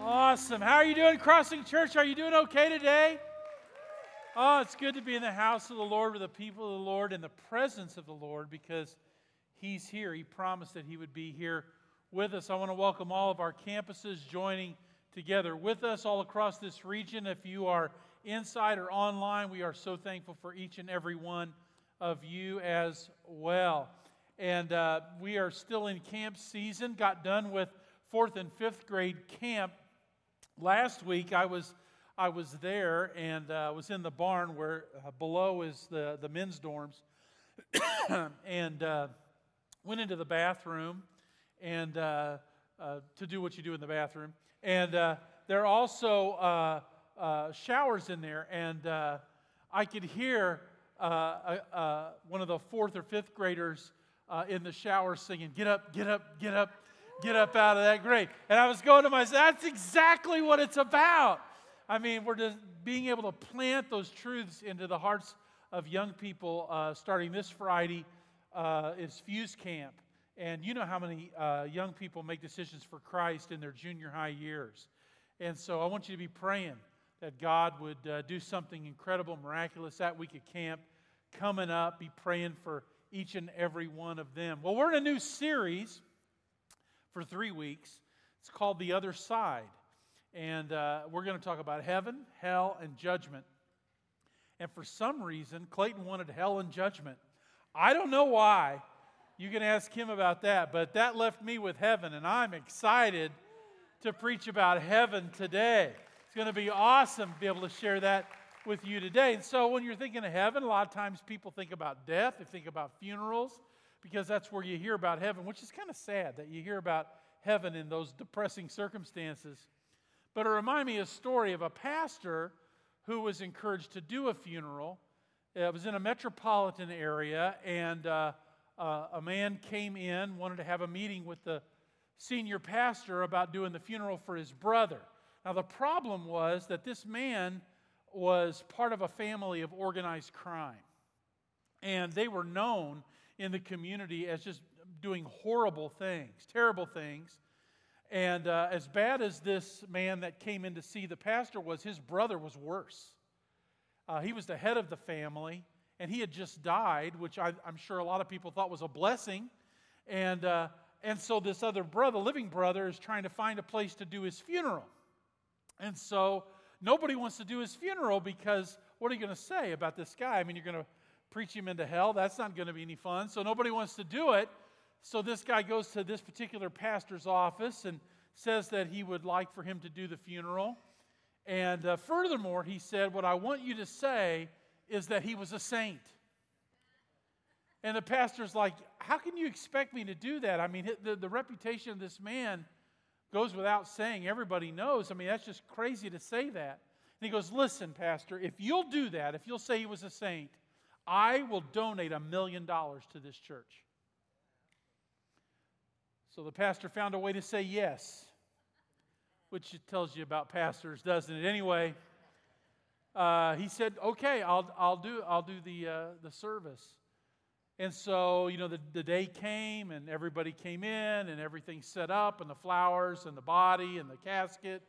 Awesome. How are you doing, Crossing Church? Are you doing okay today? Oh, it's good to be in the house of the Lord with the people of the Lord in the presence of the Lord because He's here. He promised that He would be here with us. I want to welcome all of our campuses joining together with us all across this region. If you are inside or online, we are so thankful for each and every one of you as well. And uh, we are still in camp season, got done with fourth and fifth grade camp last week I was I was there and uh, was in the barn where uh, below is the the men's dorms, and uh, went into the bathroom and uh, uh, to do what you do in the bathroom, and uh, there are also showers in there, and I could hear one of the fourth or fifth graders in the shower singing, "Get up, get up, get up." Get up out of that grave. And I was going to myself, that's exactly what it's about. I mean, we're just being able to plant those truths into the hearts of young people uh, starting this Friday uh, is Fuse Camp. And you know how many uh, young people make decisions for Christ in their junior high years. And so I want you to be praying that God would uh, do something incredible, miraculous that week at camp coming up. Be praying for each and every one of them. Well, we're in a new series for three weeks. It's called The Other Side. And uh, we're going to talk about heaven, hell, and judgment. And for some reason, Clayton wanted hell and judgment. I don't know why. You can ask him about that. But that left me with heaven, and I'm excited to preach about heaven today. It's going to be awesome to be able to share that with you today. And so, when you're thinking of heaven, a lot of times people think about death, they think about funerals, because that's where you hear about heaven, which is kind of sad that you hear about heaven in those depressing circumstances. But it reminded me of a story of a pastor who was encouraged to do a funeral. It was in a metropolitan area, and uh, uh, a man came in, wanted to have a meeting with the senior pastor about doing the funeral for his brother. Now, the problem was that this man was part of a family of organized crime, and they were known in the community as just doing horrible things, terrible things. And uh, as bad as this man that came in to see the pastor was, his brother was worse. Uh, he was the head of the family, and he had just died, which I, am sure a lot of people thought was a blessing. And, uh, and so this other brother, living brother, is trying to find a place to do his funeral. And so nobody wants to do his funeral because what are you going to say about this guy? I mean, you're going to preach him into hell. That's not going to be any fun. So nobody wants to do it. So this guy goes to this particular pastor's office and says that he would like for him to do the funeral. And uh, furthermore, he said, What I want you to say is that he was a saint. And the pastor's like, How can you expect me to do that? I mean, the, the reputation of this man goes without saying. Everybody knows. I mean, that's just crazy to say that. And he goes, Listen, Pastor, if you'll do that, if you'll say he was a saint, I will donate a million dollars to this church. So the pastor found a way to say yes, which tells you about pastors, doesn't it? Anyway, uh, he said, "Okay, I'll, I'll do I'll do the uh, the service." And so, you know, the, the day came and everybody came in and everything set up and the flowers and the body and the casket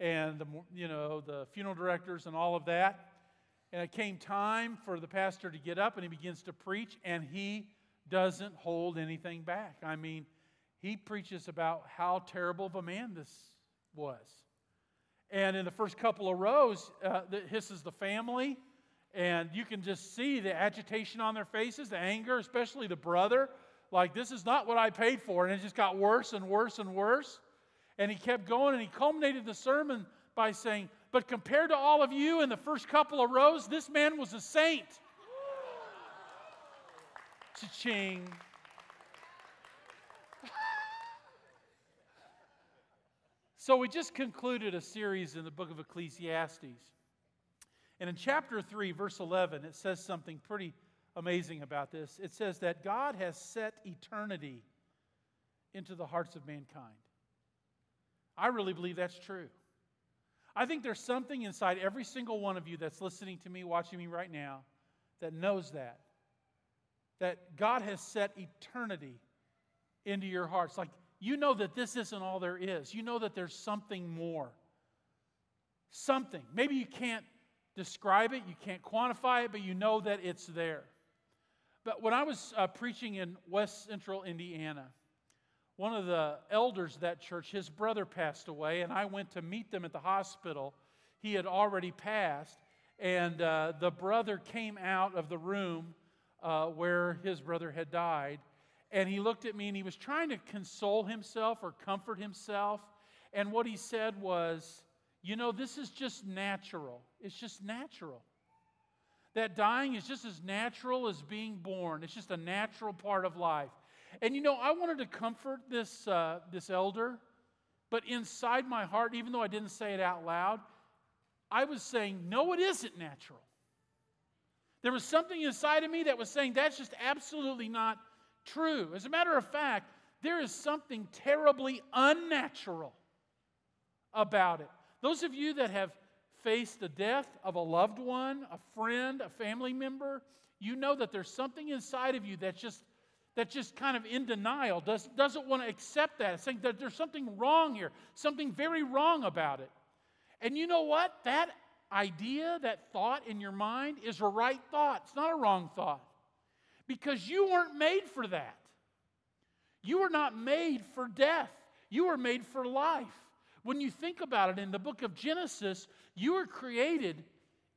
and the, you know, the funeral directors and all of that. And it came time for the pastor to get up and he begins to preach, and he doesn't hold anything back. I mean, he preaches about how terrible of a man this was. And in the first couple of rows, uh, this is the family, and you can just see the agitation on their faces, the anger, especially the brother. Like, this is not what I paid for. And it just got worse and worse and worse. And he kept going, and he culminated the sermon by saying, but compared to all of you in the first couple of rows, this man was a saint. Cha-ching. So, we just concluded a series in the book of Ecclesiastes. And in chapter 3, verse 11, it says something pretty amazing about this. It says that God has set eternity into the hearts of mankind. I really believe that's true. I think there's something inside every single one of you that's listening to me, watching me right now, that knows that. That God has set eternity into your hearts. Like you know that this isn't all there is. You know that there's something more. Something. Maybe you can't describe it, you can't quantify it, but you know that it's there. But when I was uh, preaching in West Central Indiana, one of the elders of that church, his brother passed away, and I went to meet them at the hospital. He had already passed, and uh, the brother came out of the room uh, where his brother had died, and he looked at me and he was trying to console himself or comfort himself. And what he said was, You know, this is just natural. It's just natural. That dying is just as natural as being born, it's just a natural part of life. And you know, I wanted to comfort this, uh, this elder, but inside my heart, even though I didn't say it out loud, I was saying, no, it isn't natural. There was something inside of me that was saying that's just absolutely not true. As a matter of fact, there is something terribly unnatural about it. Those of you that have faced the death of a loved one, a friend, a family member, you know that there's something inside of you that's just that's just kind of in denial, does, doesn't want to accept that, saying that there's something wrong here, something very wrong about it. And you know what? That idea, that thought in your mind is a right thought. It's not a wrong thought. Because you weren't made for that. You were not made for death, you were made for life. When you think about it in the book of Genesis, you were created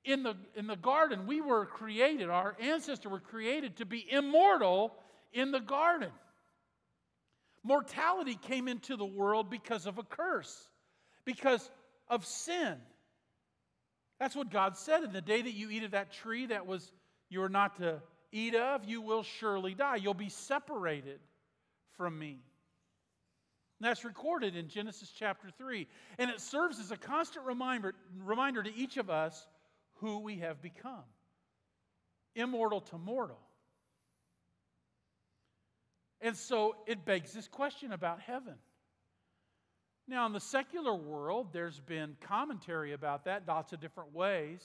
in the, in the garden. We were created, our ancestors were created to be immortal in the garden. Mortality came into the world because of a curse, because of sin. That's what God said. In the day that you eat of that tree that was you are not to eat of, you will surely die. You'll be separated from me. And that's recorded in Genesis chapter 3. And it serves as a constant reminder, reminder to each of us who we have become immortal to mortal. And so it begs this question about heaven. Now, in the secular world, there's been commentary about that lots of different ways.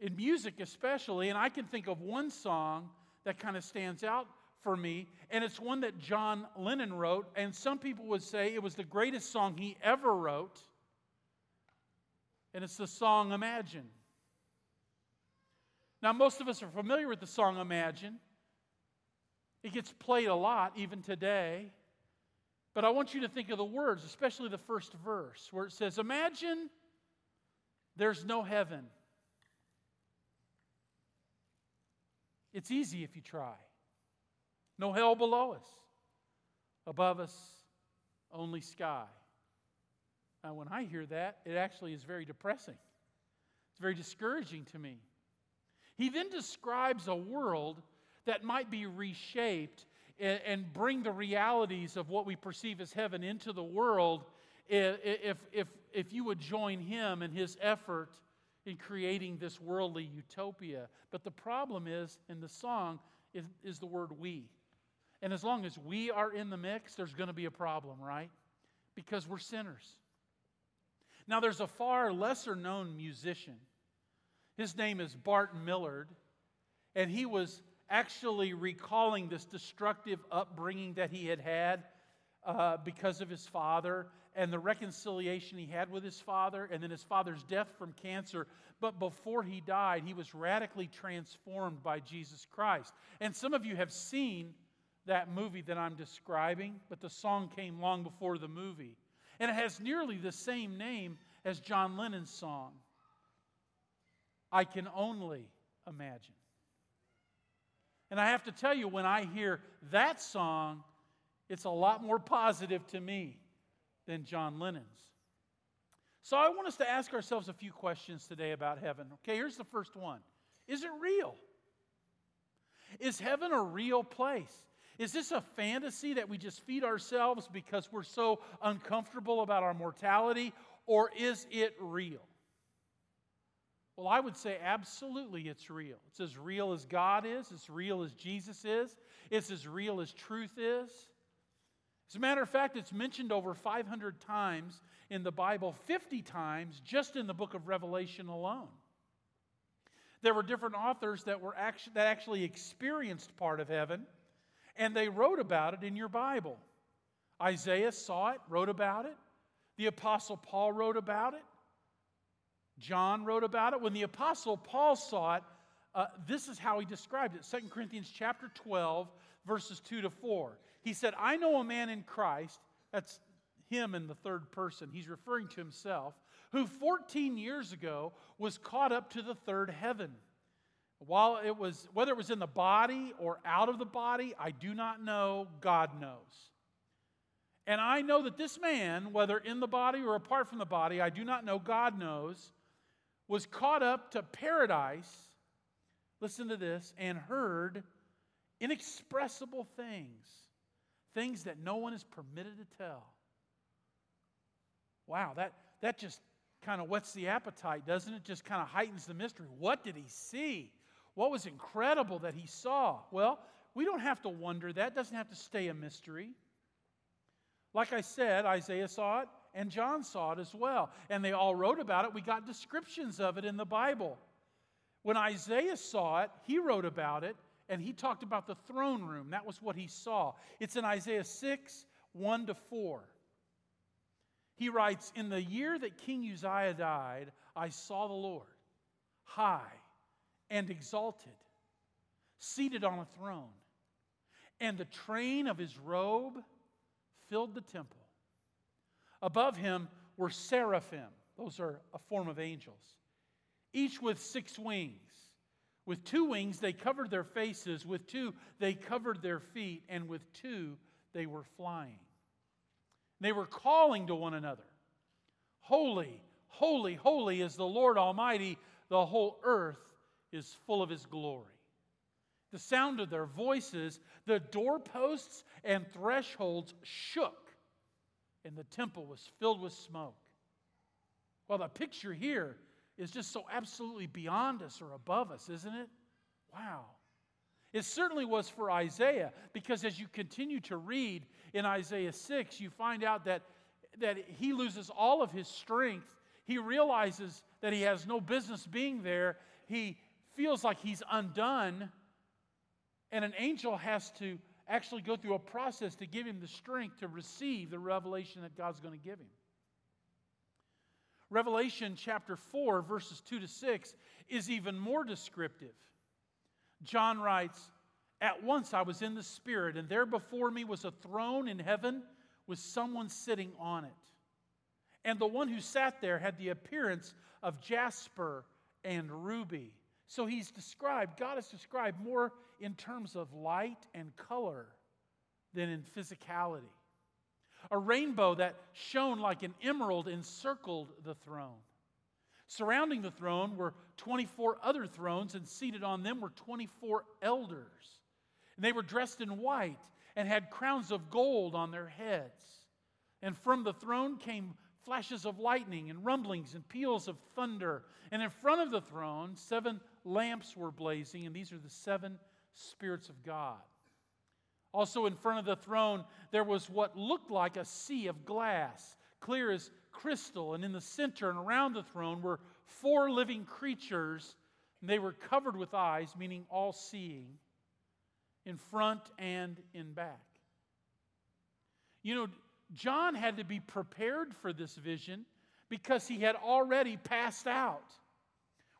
In music, especially, and I can think of one song that kind of stands out for me, and it's one that John Lennon wrote, and some people would say it was the greatest song he ever wrote, and it's the song Imagine. Now, most of us are familiar with the song Imagine. It gets played a lot even today. But I want you to think of the words, especially the first verse, where it says, Imagine there's no heaven. It's easy if you try. No hell below us. Above us, only sky. Now, when I hear that, it actually is very depressing. It's very discouraging to me. He then describes a world that might be reshaped and, bring the realities of what we perceive as heaven into the world if, if, if you would join him in his effort in creating this worldly utopia. But the problem is, in the song, is, is the word we. And as long as we are in the mix, there's going to be a problem, right? Because we're sinners. Now, there's a far lesser known musician. His name is Bart Millard, and he was actually recalling this destructive upbringing that he had had uh, because of his father and the reconciliation he had with his father, and then his father's death from cancer. But before he died, he was radically transformed by Jesus Christ. And some of you have seen that movie that I'm describing, but the song came long before the movie. And it has nearly the same name as John Lennon's song. I can only imagine. And I have to tell you, when I hear that song, it's a lot more positive to me than John Lennon's. So I want us to ask ourselves a few questions today about heaven. Okay, here's the first one Is it real? Is heaven a real place? Is this a fantasy that we just feed ourselves because we're so uncomfortable about our mortality? Or is it real? Well, I would say absolutely it's real. It's as real as God is, it's real as Jesus is, it's as real as truth is. As a matter of fact, it's mentioned over 500 times in the Bible, 50 times just in the book of Revelation alone. There were different authors that, were actually, that actually experienced part of heaven, and they wrote about it in your Bible. Isaiah saw it, wrote about it. The Apostle Paul wrote about it. John wrote about it. When the Apostle Paul saw it, uh, this is how he described it 2 Corinthians chapter 12, verses 2 to 4. He said, I know a man in Christ, that's him in the third person, he's referring to himself, who 14 years ago was caught up to the third heaven. While it was, whether it was in the body or out of the body, I do not know. God knows. And I know that this man, whether in the body or apart from the body, I do not know, God knows, was caught up to paradise, listen to this, and heard inexpressible things, things that no one is permitted to tell. Wow, that, that just kind of whets the appetite, doesn't it? Just kind of heightens the mystery. What did he see? What was incredible that he saw? Well, we don't have to wonder. That doesn't have to stay a mystery. Like I said, Isaiah saw it and John saw it as well. And they all wrote about it. We got descriptions of it in the Bible. When Isaiah saw it, he wrote about it and he talked about the throne room. That was what he saw. It's in Isaiah 6 1 to 4. He writes In the year that King Uzziah died, I saw the Lord high and exalted, seated on a throne, and the train of his robe filled the temple. Above him were seraphim, those are a form of angels, each with six wings. With two wings they covered their faces, with two they covered their feet, and with two they were flying. They were calling to one another Holy, holy, holy is the Lord Almighty, the whole earth is full of his glory. The sound of their voices, the doorposts and thresholds shook, and the temple was filled with smoke. Well, the picture here is just so absolutely beyond us or above us, isn't it? Wow. It certainly was for Isaiah, because as you continue to read in Isaiah 6, you find out that, that he loses all of his strength. He realizes that he has no business being there. He feels like he's undone and an angel has to actually go through a process to give him the strength to receive the revelation that God's going to give him. Revelation chapter 4, verses 2 to 6, is even more descriptive. John writes, At once I was in the Spirit, and there before me was a throne in heaven with someone sitting on it. And the one who sat there had the appearance of jasper and ruby. So he's described, God is described more in terms of light and color than in physicality. A rainbow that shone like an emerald encircled the throne. Surrounding the throne were 24 other thrones, and seated on them were 24 elders. And they were dressed in white and had crowns of gold on their heads. And from the throne came flashes of lightning and rumblings and peals of thunder. And in front of the throne, seven lamps were blazing, and these are the seven spirits of God. Also, in front of the throne, there was what looked like a sea of glass, clear as crystal. And in the center and around the throne were four living creatures, and they were covered with eyes, meaning all seeing, in front and in back. You know, John had to be prepared for this vision because he had already passed out.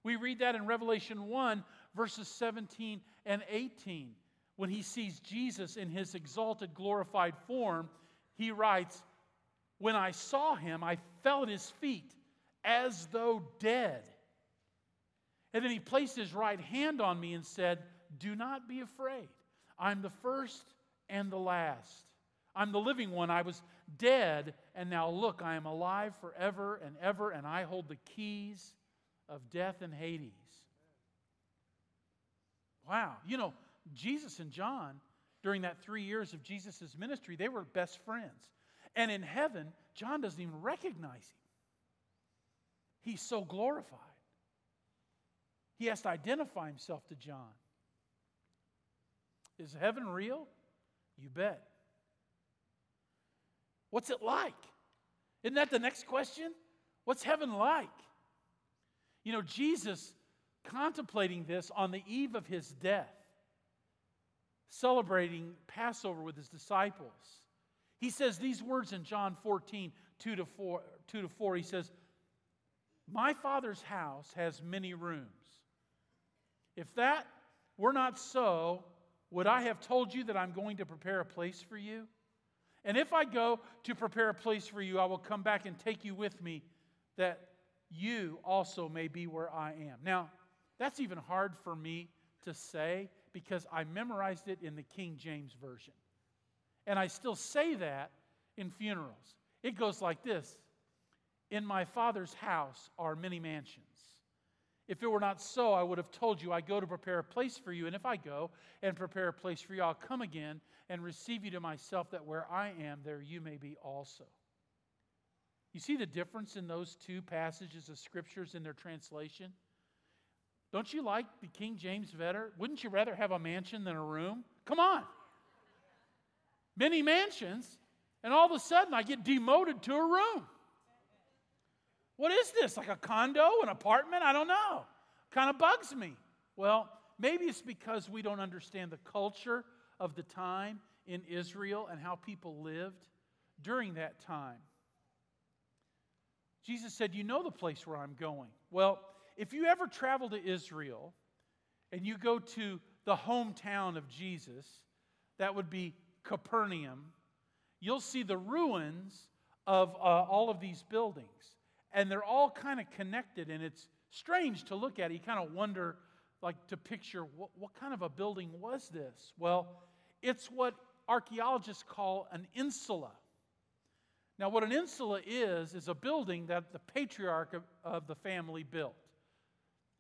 We read that in Revelation 1, verses 17 and 18. When he sees Jesus in his exalted, glorified form, he writes, When I saw him, I fell at his feet as though dead. And then he placed his right hand on me and said, Do not be afraid. I'm the first and the last. I'm the living one. I was dead, and now look, I am alive forever and ever, and I hold the keys of death and Hades. Wow. You know, Jesus and John, during that three years of Jesus' ministry, they were best friends. And in heaven, John doesn't even recognize him. He's so glorified. He has to identify himself to John. Is heaven real? You bet. What's it like? Isn't that the next question? What's heaven like? You know, Jesus contemplating this on the eve of his death, celebrating Passover with his disciples, He says these words in John 14, 2 to 4. 2 to 4 he says, My Father's house has many rooms. If that were not so, would I have told you that I'm going to prepare a place for you? And if I go to prepare a place for you, I will come back and take you with me, that you also may be where I am. Now, that's even hard for me to say because I memorized it in the King James Version. And I still say that in funerals. It goes like this In my Father's house are many mansions. If it were not so, I would have told you, I go to prepare a place for you. And if I go and prepare a place for you, I'll come again and receive you to myself, that where I am, there you may be also. You see the difference in those two passages of scriptures in their translation? Don't you like the King James better? Wouldn't you rather have a mansion than a room? Come on. Many mansions, and all of a sudden I get demoted to a room. What is this? Like a condo, an apartment? I don't know. Kind of bugs me. Well, maybe it's because we don't understand the culture of the time in Israel and how people lived during that time. Jesus said, You know the place where I'm going. Well, if you ever travel to Israel and you go to the hometown of Jesus, that would be Capernaum, you'll see the ruins of uh, all of these buildings. And they're all kind of connected, and it's strange to look at. You kind of wonder, like, to picture what, what kind of a building was this? Well, it's what archaeologists call an insula. Now, what an insula is, is a building that the patriarch of, of, the family built.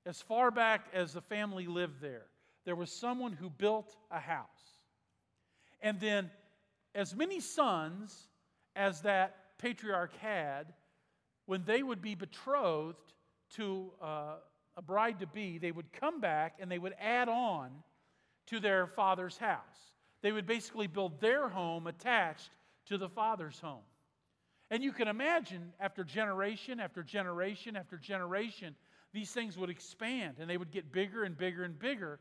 As far back as the family lived there, there was someone who built a house. And then, as many sons as that patriarch had, when they would be betrothed to uh, a bride to be, they would come back and they would add on to their father's house. They would basically build their home attached to the father's home. And you can imagine after generation after generation after generation, these things would expand and they would get bigger and bigger and bigger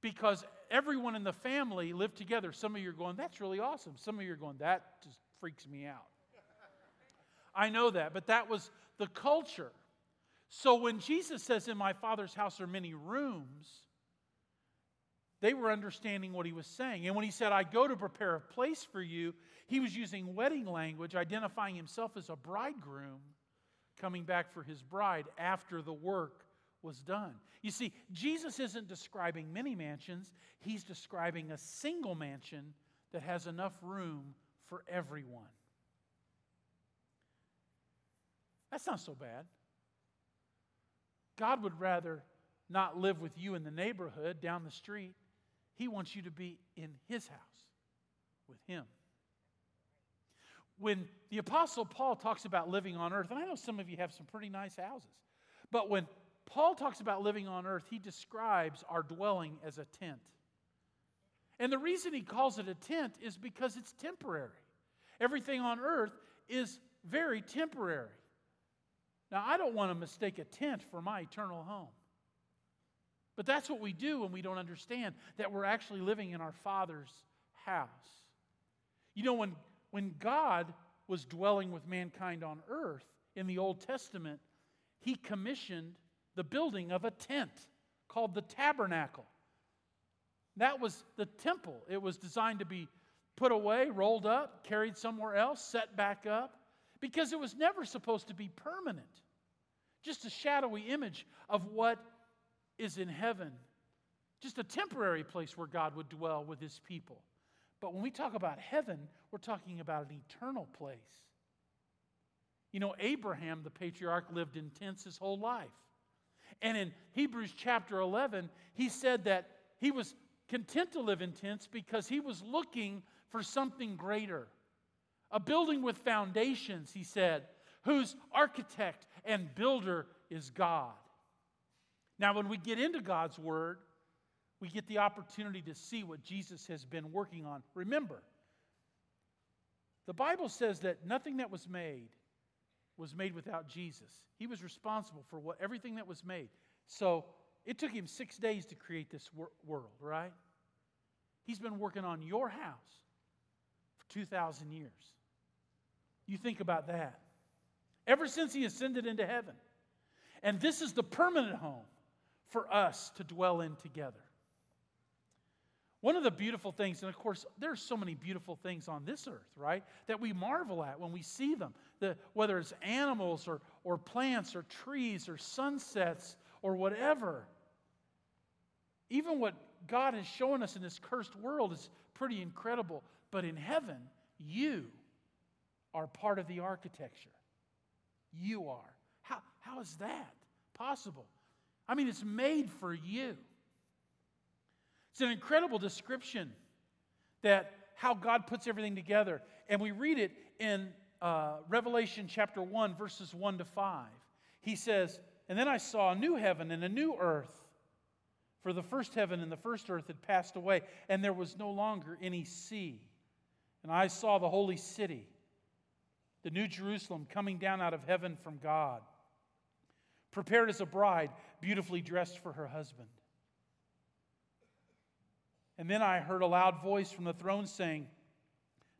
because everyone in the family lived together. Some of you are going, that's really awesome. Some of you are going, that just freaks me out. I know that, but that was the culture. So when Jesus says, In my Father's house are many rooms, they were understanding what he was saying. And when he said, I go to prepare a place for you, he was using wedding language, identifying himself as a bridegroom coming back for his bride after the work was done. You see, Jesus isn't describing many mansions, he's describing a single mansion that has enough room for everyone. That's not so bad. God would rather not live with you in the neighborhood down the street he wants you to be in His house with Him. When the Apostle Paul talks about living on earth, and I know some of you have some pretty nice houses, but when Paul talks about living on earth, he describes our dwelling as a tent. And the reason he calls it a tent is because it's temporary. Everything on earth is very temporary. Now, I don't want to mistake a tent for my eternal home. But that's what we do when we don't understand that we're actually living in our Father's house. You know, when, when God was dwelling with mankind on earth in the Old Testament, he commissioned the building of a tent called the tabernacle. That was the temple. It was designed to be put away, rolled up, carried somewhere else, set back up, because it was never supposed to be permanent. Just a shadowy image of what is in heaven, just a temporary place where God would dwell with his people. But when we talk about heaven, we're talking about an eternal place. You know, Abraham, the patriarch, lived in tents his whole life. And in Hebrews chapter 11, he said that he was content to live in tents because he was looking for something greater. A building with foundations, he said, whose architect and builder is God. Now, when we get into God's Word, we get the opportunity to see what Jesus has been working on. Remember, the Bible says that nothing that was made was made without Jesus. He was responsible for what, everything that was made. So it took him six days to create this wor- world, right? He's been working on your house for 2,000 years. You think about that. Ever since he ascended into heaven. And this is the permanent home for us to dwell in together. One of the beautiful things, and of course, there's so many beautiful things on this earth, right, that we marvel at when we see them. The, whether it's animals or, or plants or trees or sunsets or whatever. Even what God has shown us in this cursed world is pretty incredible. But in heaven, you are part of the architecture. You are. How, how is that possible? I mean, it's made for you. It's an incredible description that how God puts everything together. And we read it in uh, Revelation chapter 1, verses 1 to 5. He says, And then I saw a new heaven and a new earth. For the first heaven and the first earth had passed away, and there was no longer any sea. And I saw the holy city, the new Jerusalem, coming down out of heaven from God, prepared as a bride, beautifully dressed for her husband. And then I heard a loud voice from the throne saying,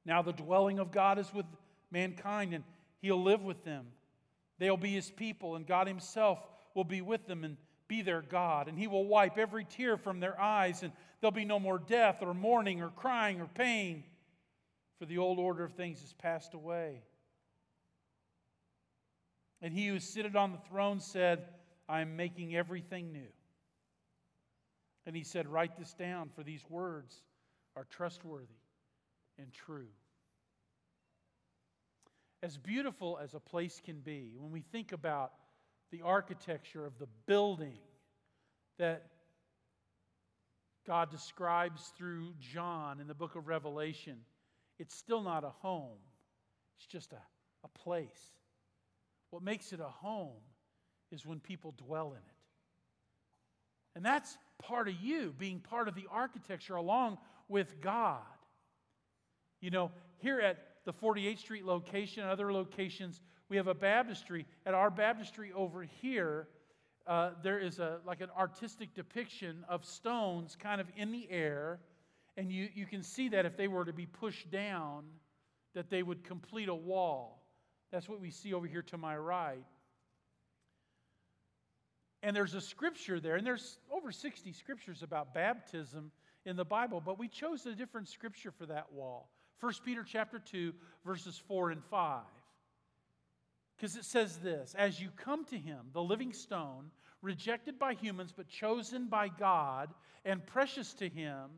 Now the dwelling of God is with mankind, and he'll live with them. They'll be his people, and God himself will be with them and be their God. And he will wipe every tear from their eyes, and there'll be no more death, or mourning, or crying, or pain, for the old order of things has passed away. And he who sitteth on the throne said, I am making everything new. And he said, Write this down, for these words are trustworthy and true. As beautiful as a place can be, when we think about the architecture of the building that God describes through John in the book of Revelation, it's still not a home, it's just a, a place. What makes it a home is when people dwell in it. And that's part of you, being part of the architecture along with God. You know, here at the 48th Street location and other locations, we have a baptistry. At our baptistry over here, uh, there is a like an artistic depiction of stones kind of in the air, and you, you can see that if they were to be pushed down, that they would complete a wall. That's what we see over here to my right. And there's a scripture there, and there's over 60 scriptures about baptism in the Bible, but we chose a different scripture for that wall. 1 Peter chapter 2, verses 4 and 5. Because it says this As you come to him, the living stone, rejected by humans, but chosen by God and precious to him,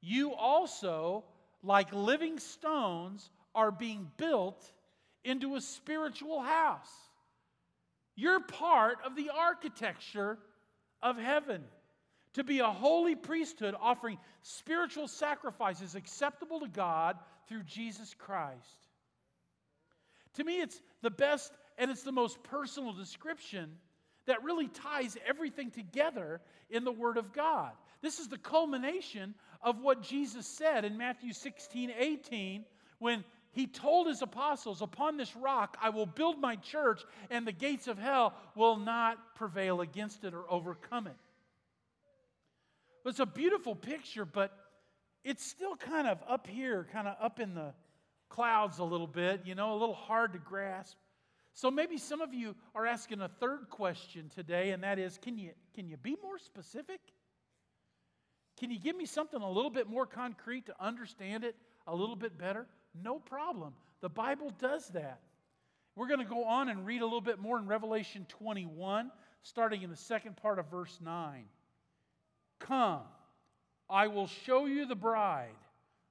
you also, like living stones, are being built into a spiritual house you're part of the architecture of heaven. To be a holy priesthood offering spiritual sacrifices acceptable to God through Jesus Christ. To me, it's the best and it's the most personal description that really ties everything together in the Word of God. This is the culmination of what Jesus said in Matthew 16 18 when he told his apostles, Upon this rock I will build my church, and the gates of hell will not prevail against it or overcome it. It's a beautiful picture, but it's still kind of up here, kind of up in the clouds a little bit, you know, a little hard to grasp. So maybe some of you are asking a third question today, and that is can you, can you be more specific? Can you give me something a little bit more concrete to understand it a little bit better? No problem. The Bible does that. We're going to go on and read a little bit more in Revelation 21, starting in the second part of verse 9. Come, I will show you the bride,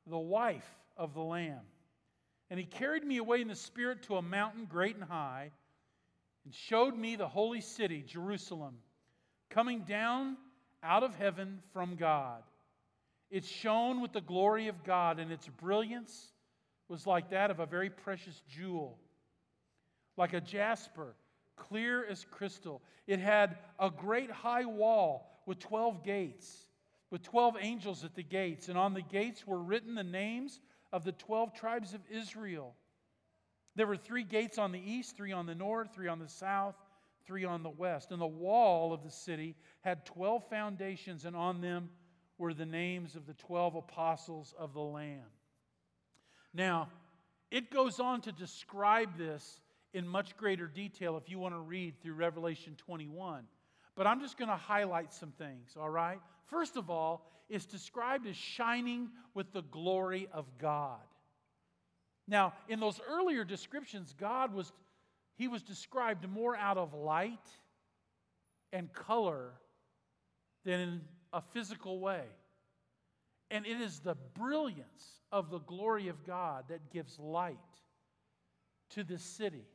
the wife of the Lamb. And he carried me away in the Spirit to a mountain great and high, and showed me the holy city, Jerusalem, coming down out of heaven from God. It shone with the glory of God, and its brilliance was like that of a very precious jewel, like a jasper, clear as crystal. It had a great high wall with 12 gates, with 12 angels at the gates, and on the gates were written the names of the 12 tribes of Israel. There were three gates on the east, three on the north, three on the south, three on the west. And the wall of the city had 12 foundations, and on them were the names of the 12 apostles of the Lamb. Now, it goes on to describe this in much greater detail if you want to read through Revelation 21. But I'm just going to highlight some things, all right? First of all, it's described as shining with the glory of God. Now, in those earlier descriptions, God was he was described more out of light and color than in a physical way. And it is the brilliance of the glory of God that gives light to this city.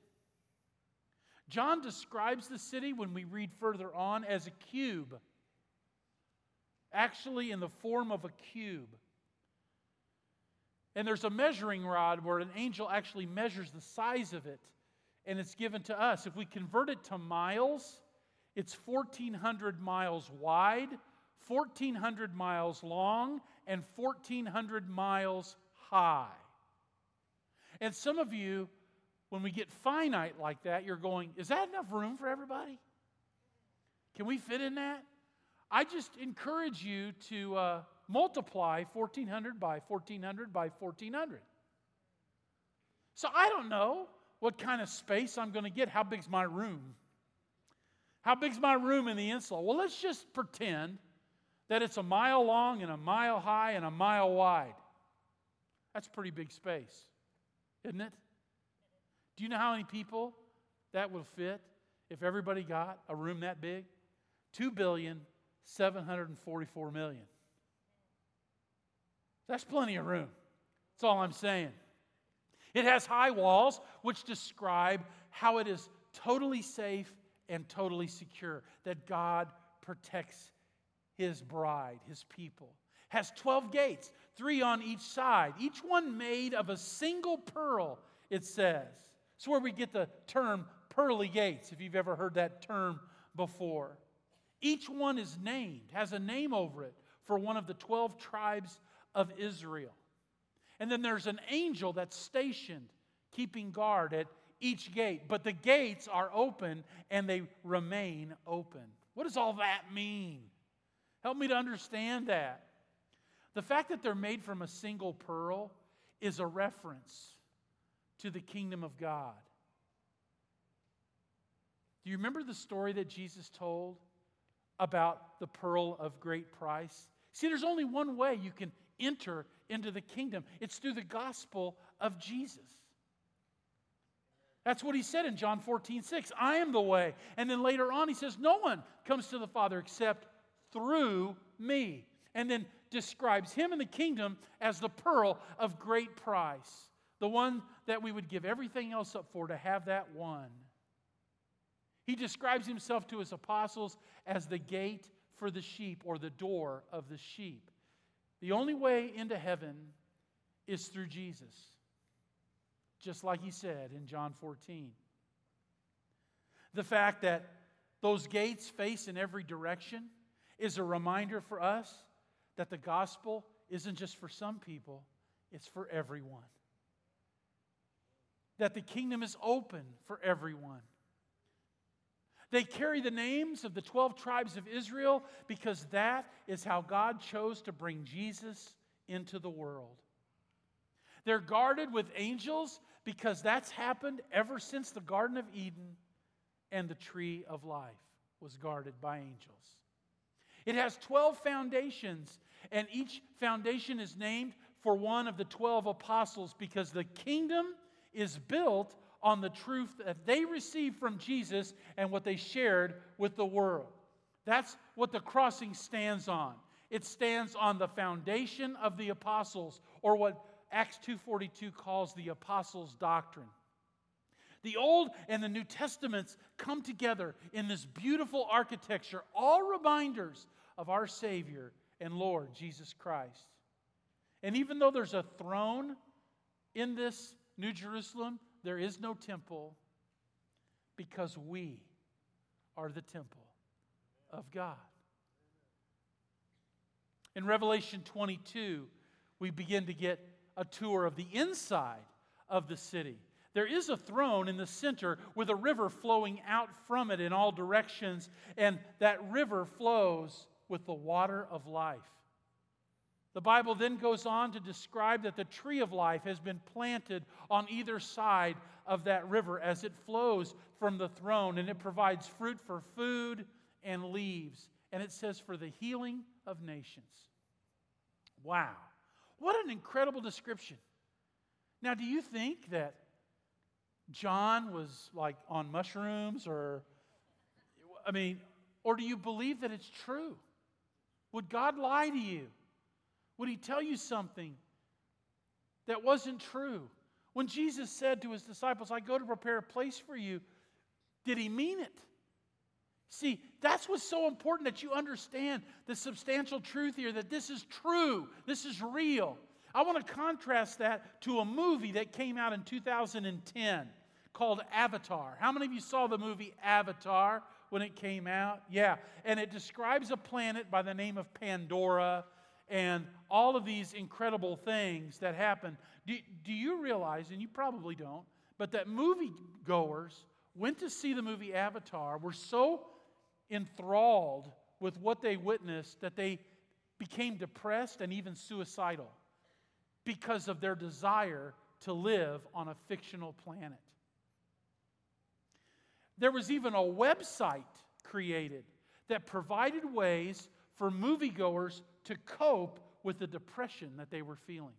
John describes the city when we read further on as a cube, actually, in the form of a cube. And there's a measuring rod where an angel actually measures the size of it, and it's given to us. If we convert it to miles, it's 1,400 miles wide, 1,400 miles long, and 1,400 miles high. And some of you when we get finite like that, you're going, is that enough room for everybody? Can we fit in that? I just encourage you to uh, multiply 1400 by 1400 by 1400. So I don't know what kind of space I'm going to get. How big's my room? How big's my room in the insula? Well, let's just pretend that it's a mile long and a mile high and a mile wide. That's pretty big space, isn't it? Do you know how many people that would fit if everybody got a room that big? 2 billion 744 million. That's plenty of room. That's all I'm saying. It has high walls which describe how it is totally safe and totally secure that God protects his bride, his people. Has 12 gates, 3 on each side, each one made of a single pearl, it says. It's where we get the term pearly gates, if you've ever heard that term before. Each one is named, has a name over it for one of the 12 tribes of Israel. And then there's an angel that's stationed, keeping guard at each gate. But the gates are open and they remain open. What does all that mean? Help me to understand that. The fact that they're made from a single pearl is a reference to the kingdom of God. Do you remember the story that Jesus told about the pearl of great price? See, there's only one way you can enter into the kingdom it's through the gospel of Jesus. That's what he said in John 14, 6. I am the way. And then later on, he says, No one comes to the Father except through me. And then describes him in the kingdom as the pearl of great price the one that we would give everything else up for to have that one. He describes himself to his apostles as the gate for the sheep or the door of the sheep. The only way into heaven is through Jesus, just like he said in John 14. The fact that those gates face in every direction is a reminder for us that the gospel isn't just for some people, it's for everyone that the kingdom is open for everyone. They carry the names of the 12 tribes of Israel because that is how God chose to bring Jesus into the world. They're guarded with angels because that's happened ever since the Garden of Eden and the tree of life was guarded by angels. It has 12 foundations, and each foundation is named for one of the 12 apostles because the kingdom is built on the truth that they received from Jesus and what they shared with the world. That's what the crossing stands on. It stands on the foundation of the apostles or what Acts 2:42 calls the apostles' doctrine. The Old and the New Testaments come together in this beautiful architecture, all reminders of our Savior and Lord Jesus Christ. And even though there's a throne in this New Jerusalem, there is no temple because we are the temple of God. In Revelation 22, we begin to get a tour of the inside of the city. There is a throne in the center with a river flowing out from it in all directions, and that river flows with the water of life. The Bible then goes on to describe that the tree of life has been planted on either side of that river as it flows from the throne, and it provides fruit for food and leaves. And it says, for the healing of nations. Wow. What an incredible description. Now, do you think that John was like on mushrooms or, I mean, or do you believe that it's true? Would God lie to you? Would he tell you something that wasn't true? When Jesus said to his disciples, I go to prepare a place for you, did he mean it? See, that's what's so important that you understand the substantial truth here that this is true, this is real. I want to contrast that to a movie that came out in 2010 called Avatar. How many of you saw the movie Avatar when it came out? Yeah, and it describes a planet by the name of Pandora and all of these incredible things that happen. Do, do you realize, and you probably don't, but that moviegoers went to see the movie Avatar, were so enthralled with what they witnessed that they became depressed and even suicidal because of their desire to live on a fictional planet. There was even a website created that provided ways for moviegoers to cope with the depression that they were feeling.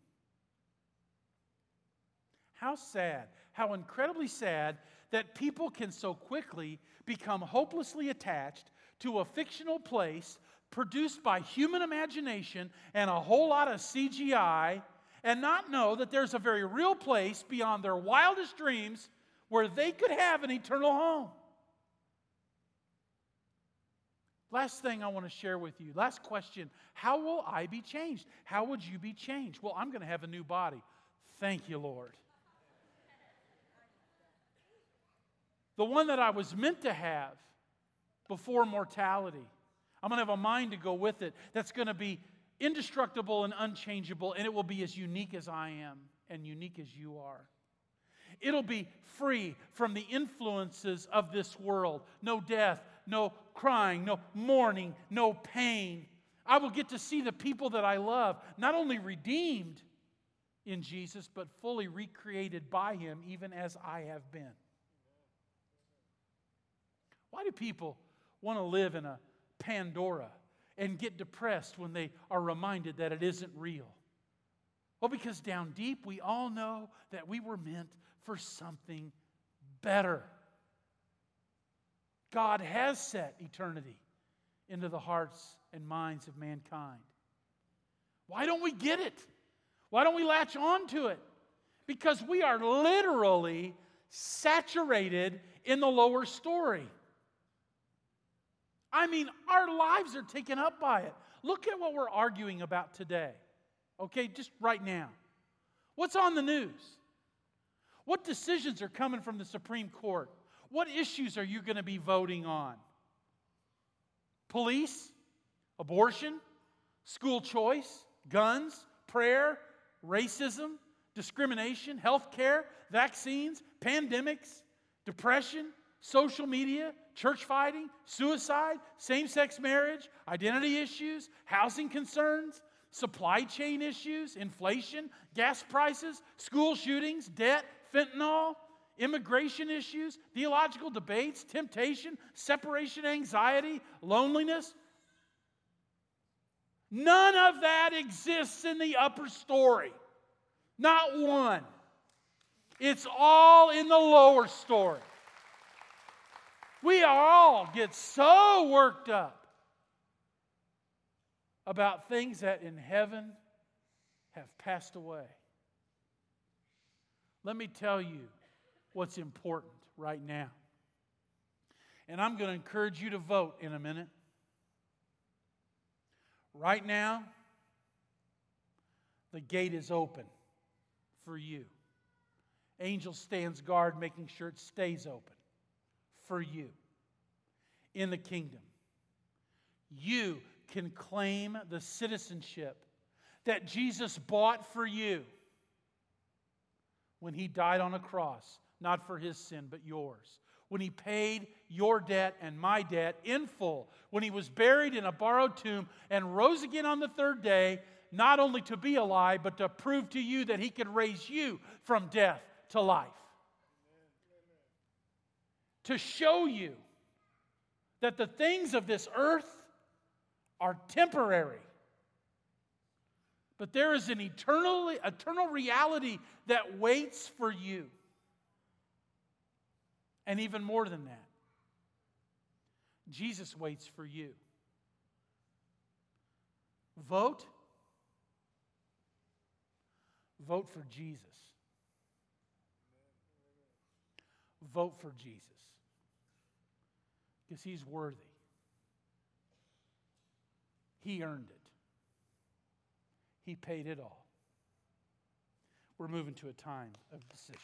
How sad, how incredibly sad that people can so quickly become hopelessly attached to a fictional place produced by human imagination and a whole lot of CGI and not know that there's a very real place beyond their wildest dreams where they could have an eternal home. Last thing I want to share with you. Last question How will I be changed? How would you be changed? Well, I'm going to have a new body. Thank you, Lord. The one that I was meant to have before mortality. I'm going to have a mind to go with it that's going to be indestructible and unchangeable, and it will be as unique as I am and unique as you are. It'll be free from the influences of this world. No death, no crying, no mourning, no pain. I will get to see the people that I love not only redeemed in Jesus, but fully recreated by Him, even as I have been. Why do people want to live in a Pandora and get depressed when they are reminded that it isn't real? Well, because down deep we all know that we were meant for something better. God has set eternity into the hearts and minds of mankind. Why don't we get it? Why don't we latch on to it? Because we are literally saturated in the lower story. I mean, our lives are taken up by it. Look at what we're arguing about today, okay, just right now. What's on the news? What decisions are coming from the Supreme Court? What issues are you going to be voting on? Police, abortion, school choice, guns, prayer, racism, discrimination, health care, vaccines, pandemics, depression, social media, church fighting, suicide, same sex marriage, identity issues, housing concerns, supply chain issues, inflation, gas prices, school shootings, debt, fentanyl, immigration issues, theological debates, temptation, separation anxiety, loneliness. None of that exists in the upper story. Not one. It's all in the lower story. We all get so worked up about things that in heaven have passed away. Let me tell you what's important right now. And I'm going to encourage you to vote in a minute. Right now, the gate is open for you. Angel stands guard, making sure it stays open for you in the kingdom. You can claim the citizenship that Jesus bought for you when he died on a cross, not for his sin, but yours. When he paid your debt and my debt in full, when he was buried in a borrowed tomb and rose again on the third day, not only to be alive, but to prove to you that He can raise you from death to life. To show you that the things of this earth are temporary. But there is an eternal, eternal reality that waits for you. And even more than that, Jesus waits for you. Vote. Vote for Jesus. Vote for Jesus. Because he's worthy. He earned it. He paid it all. We're moving to a time of decision.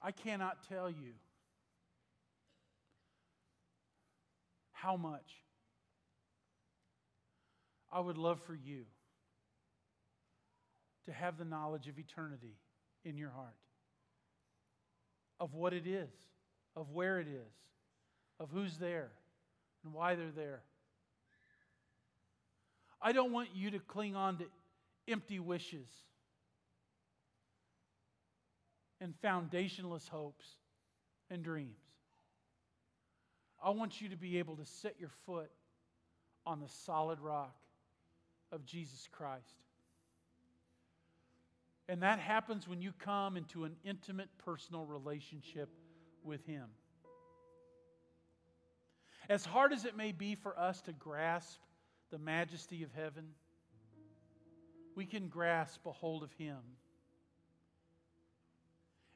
I cannot tell you how much I would love for you to have the knowledge of eternity in your heart, of what it is, of where it is, of who's there, and why they're there. I don't want you to cling on to empty wishes and foundationless hopes and dreams. I want you to be able to set your foot on the solid rock of Jesus Christ. And that happens when you come into an intimate personal relationship with Him. As hard as it may be for us to grasp the majesty of heaven, we can grasp a hold of Him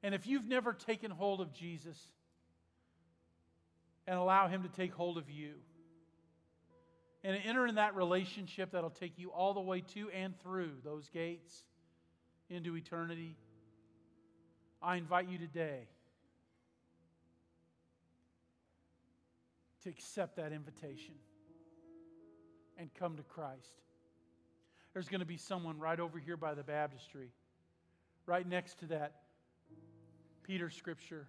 and if you've never taken hold of Jesus and allow Him to take hold of you, and enter in that relationship that'll take you all the way to and through those gates into eternity, I invite you today to accept that invitation and come to Christ. There's going to be someone right over here by the baptistry, right next to that Peter scripture,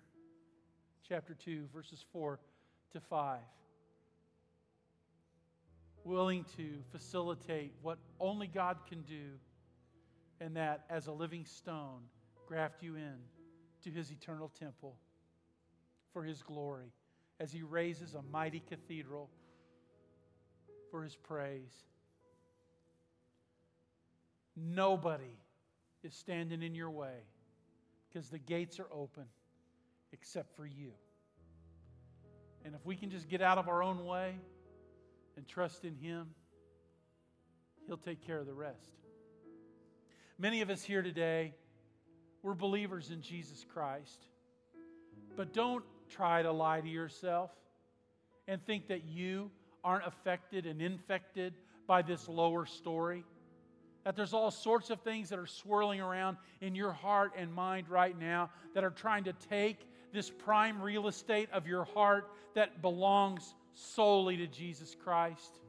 chapter 2, verses 4 to 5. Willing to facilitate what only God can do, and that as a living stone, graft you in to his eternal temple for his glory as he raises a mighty cathedral for his praise. Nobody is standing in your way because the gates are open except for you. And if we can just get out of our own way and trust in Him, He'll take care of the rest. Many of us here today, we're believers in Jesus Christ. But don't try to lie to yourself and think that you aren't affected and infected by this lower story that there's all sorts of things that are swirling around in your heart and mind right now that are trying to take this prime real estate of your heart that belongs solely to Jesus Christ.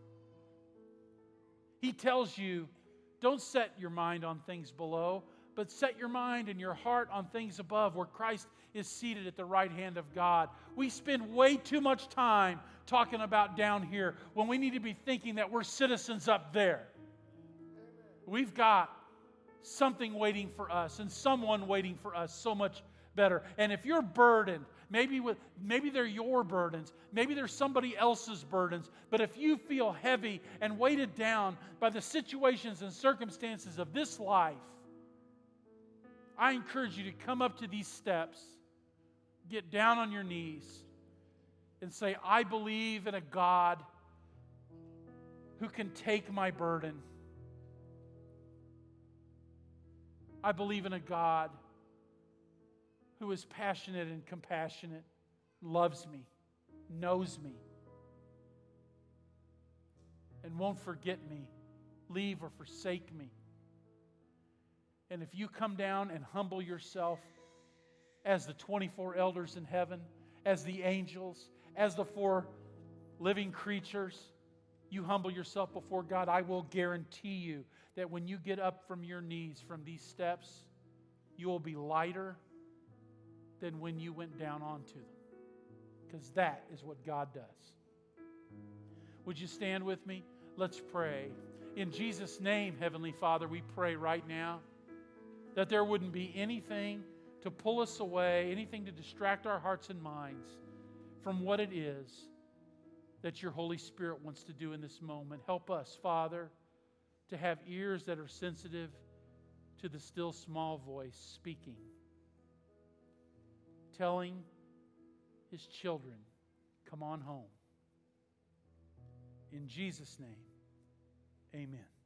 He tells you, don't set your mind on things below, but set your mind and your heart on things above where Christ is seated at the right hand of God. We spend way too much time talking about down here when we need to be thinking that we're citizens up there. We've got something waiting for us and someone waiting for us so much better. And if you're burdened, maybe with maybe they're your burdens, maybe they're somebody else's burdens, but if you feel heavy and weighted down by the situations and circumstances of this life, I encourage you to come up to these steps, get down on your knees, and say, I believe in a God who can take my burden. I believe in a God who is passionate and compassionate, loves me, knows me, and won't forget me, leave or forsake me. And if you come down and humble yourself as the 24 elders in heaven, as the angels, as the four living creatures, you humble yourself before God, I will guarantee you that when you get up from your knees from these steps, you will be lighter than when you went down onto them. Because that is what God does. Would you stand with me? Let's pray. In Jesus' name, Heavenly Father, we pray right now that there wouldn't be anything to pull us away, anything to distract our hearts and minds from what it is that your Holy Spirit wants to do in this moment. Help us, Father, to have ears that are sensitive to the still small voice speaking, telling his children, Come on home. In Jesus' name, amen.